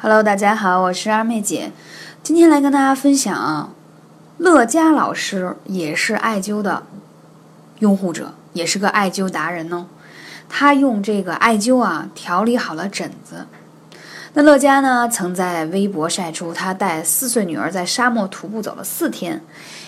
Hello，大家好，我是二妹姐，今天来跟大家分享，乐嘉老师也是艾灸的拥护者，也是个艾灸达人呢。他用这个艾灸啊调理好了疹子。那乐嘉呢，曾在微博晒出他带四岁女儿在沙漠徒步走了四天，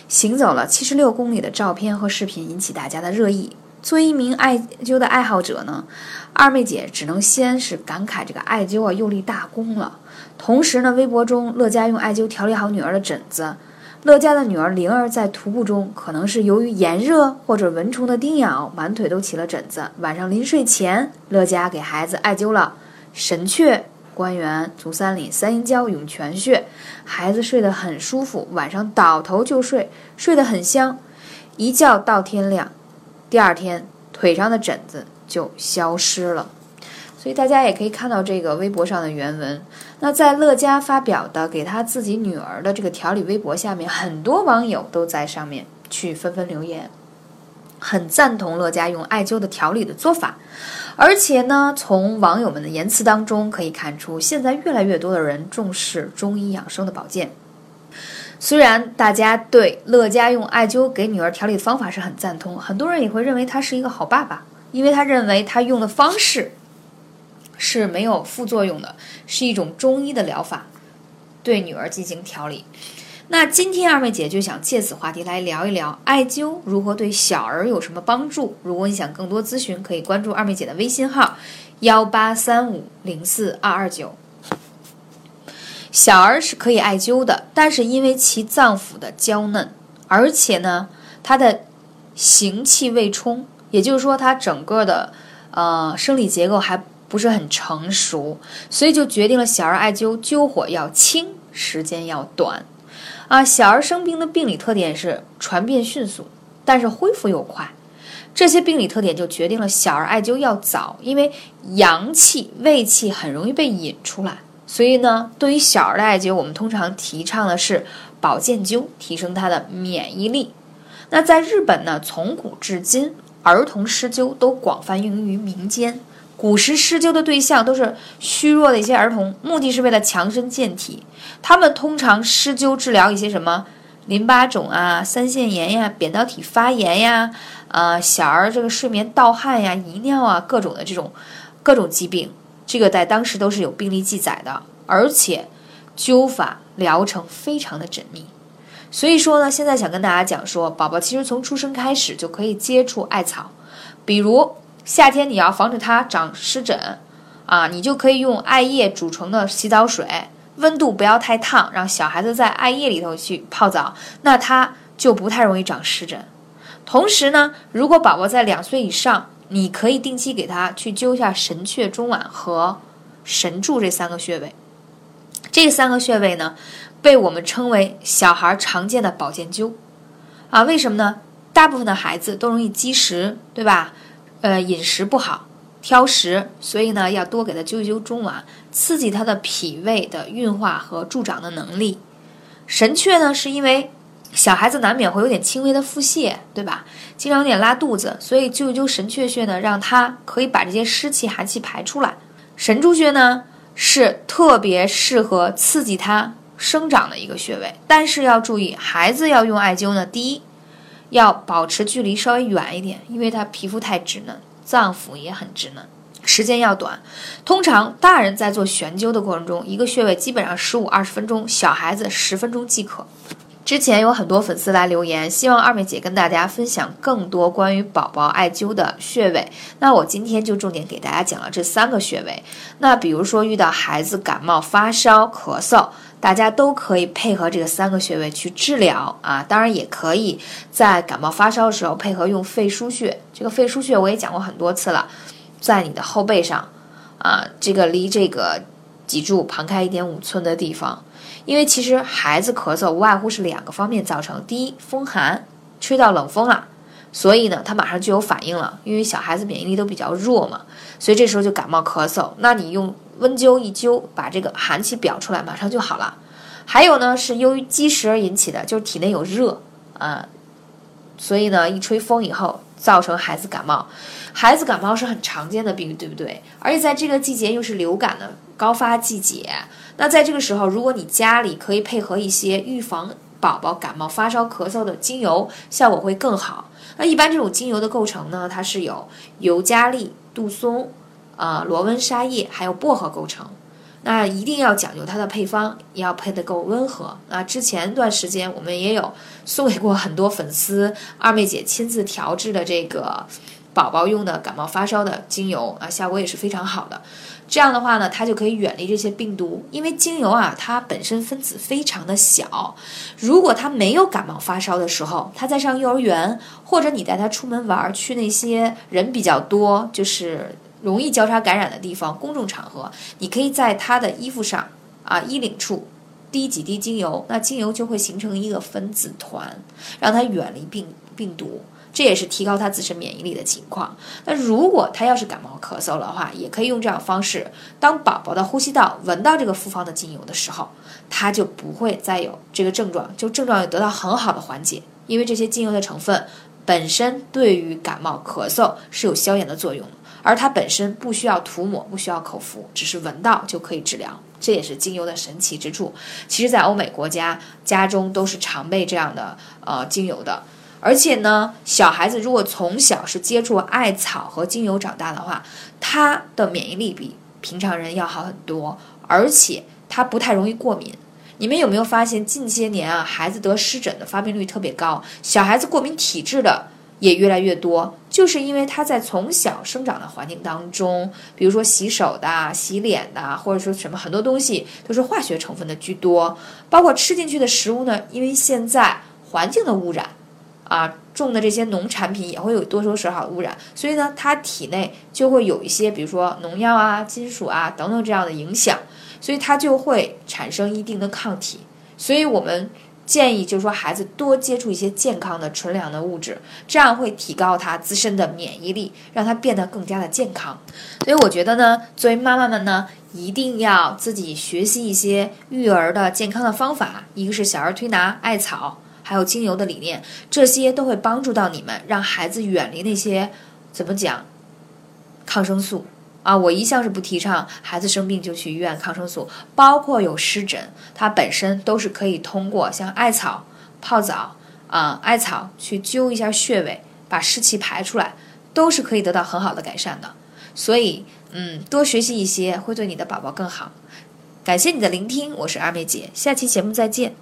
行走了七十六公里的照片和视频，引起大家的热议。作为一名艾灸的爱好者呢，二妹姐只能先是感慨这个艾灸啊又立大功了。同时呢，微博中乐嘉用艾灸调理好女儿的疹子。乐嘉的女儿灵儿在徒步中，可能是由于炎热或者蚊虫的叮咬，满腿都起了疹子。晚上临睡前，乐嘉给孩子艾灸了神阙、关元、足三里、三阴交、涌泉穴，孩子睡得很舒服，晚上倒头就睡，睡得很香，一觉到天亮。第二天，腿上的疹子就消失了。所以大家也可以看到这个微博上的原文。那在乐嘉发表的给他自己女儿的这个调理微博下面，很多网友都在上面去纷纷留言，很赞同乐嘉用艾灸的调理的做法。而且呢，从网友们的言辞当中可以看出，现在越来越多的人重视中医养生的保健。虽然大家对乐嘉用艾灸给女儿调理的方法是很赞同，很多人也会认为他是一个好爸爸，因为他认为他用的方式是没有副作用的，是一种中医的疗法，对女儿进行调理。那今天二妹姐就想借此话题来聊一聊艾灸如何对小儿有什么帮助。如果你想更多咨询，可以关注二妹姐的微信号幺八三五零四二二九。小儿是可以艾灸的，但是因为其脏腑的娇嫩，而且呢，它的行气未充，也就是说，它整个的呃生理结构还不是很成熟，所以就决定了小儿艾灸灸火要轻，时间要短。啊，小儿生病的病理特点是传变迅速，但是恢复又快，这些病理特点就决定了小儿艾灸要早，因为阳气、胃气很容易被引出来。所以呢，对于小儿的艾灸，我们通常提倡的是保健灸，提升他的免疫力。那在日本呢，从古至今，儿童施灸都广泛应用于民间。古时施灸的对象都是虚弱的一些儿童，目的是为了强身健体。他们通常施灸治疗一些什么淋巴肿啊、腮腺炎呀、扁桃体发炎呀、啊小儿这个睡眠盗汗呀、遗尿啊各种的这种各种疾病。这个在当时都是有病例记载的，而且灸法疗程非常的缜密。所以说呢，现在想跟大家讲说，宝宝其实从出生开始就可以接触艾草，比如夏天你要防止他长湿疹啊，你就可以用艾叶煮成的洗澡水，温度不要太烫，让小孩子在艾叶里头去泡澡，那他就不太容易长湿疹。同时呢，如果宝宝在两岁以上，你可以定期给他去灸一下神阙、中脘和神柱这三个穴位。这三个穴位呢，被我们称为小孩常见的保健灸啊。为什么呢？大部分的孩子都容易积食，对吧？呃，饮食不好，挑食，所以呢，要多给他灸一灸中脘，刺激他的脾胃的运化和助长的能力。神阙呢，是因为。小孩子难免会有点轻微的腹泻，对吧？经常有点拉肚子，所以灸一灸神阙穴呢，让他可以把这些湿气、寒气排出来。神柱穴呢是特别适合刺激它生长的一个穴位，但是要注意，孩子要用艾灸呢，第一要保持距离稍微远一点，因为他皮肤太稚嫩，脏腑也很稚嫩，时间要短。通常大人在做悬灸的过程中，一个穴位基本上十五二十分钟，小孩子十分钟即可。之前有很多粉丝来留言，希望二妹姐跟大家分享更多关于宝宝艾灸的穴位。那我今天就重点给大家讲了这三个穴位。那比如说遇到孩子感冒、发烧、咳嗽，大家都可以配合这个三个穴位去治疗啊。当然也可以在感冒发烧的时候配合用肺腧穴。这个肺腧穴我也讲过很多次了，在你的后背上啊，这个离这个脊柱旁开一点五寸的地方。因为其实孩子咳嗽无外乎是两个方面造成，第一风寒，吹到冷风了，所以呢他马上就有反应了，因为小孩子免疫力都比较弱嘛，所以这时候就感冒咳嗽，那你用温灸一灸，把这个寒气表出来，马上就好了。还有呢是由于积食而引起的，就是体内有热啊，所以呢一吹风以后，造成孩子感冒。孩子感冒是很常见的病，对不对？而且在这个季节又是流感的高发季节，那在这个时候，如果你家里可以配合一些预防宝宝感冒、发烧、咳嗽的精油，效果会更好。那一般这种精油的构成呢，它是有尤加利、杜松、啊罗温沙叶还有薄荷构成。那一定要讲究它的配方，要配得够温和。啊，之前一段时间我们也有送给过很多粉丝，二妹姐亲自调制的这个。宝宝用的感冒发烧的精油啊，效果也是非常好的。这样的话呢，它就可以远离这些病毒。因为精油啊，它本身分子非常的小。如果他没有感冒发烧的时候，他在上幼儿园，或者你带他出门玩儿，去那些人比较多，就是容易交叉感染的地方，公众场合，你可以在他的衣服上啊衣领处滴几滴精油，那精油就会形成一个分子团，让他远离病病毒。这也是提高他自身免疫力的情况。那如果他要是感冒咳嗽的话，也可以用这样方式。当宝宝的呼吸道闻到这个复方的精油的时候，他就不会再有这个症状，就症状也得到很好的缓解。因为这些精油的成分本身对于感冒咳嗽是有消炎的作用，而它本身不需要涂抹，不需要口服，只是闻到就可以治疗。这也是精油的神奇之处。其实，在欧美国家，家中都是常备这样的呃精油的。而且呢，小孩子如果从小是接触艾草和精油长大的话，他的免疫力比平常人要好很多，而且他不太容易过敏。你们有没有发现近些年啊，孩子得湿疹的发病率特别高，小孩子过敏体质的也越来越多，就是因为他在从小生长的环境当中，比如说洗手的、洗脸的，或者说什么很多东西都是化学成分的居多，包括吃进去的食物呢，因为现在环境的污染。啊，种的这些农产品也会有多多少少污染，所以呢，它体内就会有一些，比如说农药啊、金属啊等等这样的影响，所以它就会产生一定的抗体。所以我们建议就是说，孩子多接触一些健康的纯良的物质，这样会提高他自身的免疫力，让他变得更加的健康。所以我觉得呢，作为妈妈们呢，一定要自己学习一些育儿的健康的方法，一个是小儿推拿、艾草。还有精油的理念，这些都会帮助到你们，让孩子远离那些怎么讲抗生素啊！我一向是不提倡孩子生病就去医院抗生素，包括有湿疹，它本身都是可以通过像艾草泡澡啊，艾草去灸一下穴位，把湿气排出来，都是可以得到很好的改善的。所以，嗯，多学习一些会对你的宝宝更好。感谢你的聆听，我是二妹姐，下期节目再见。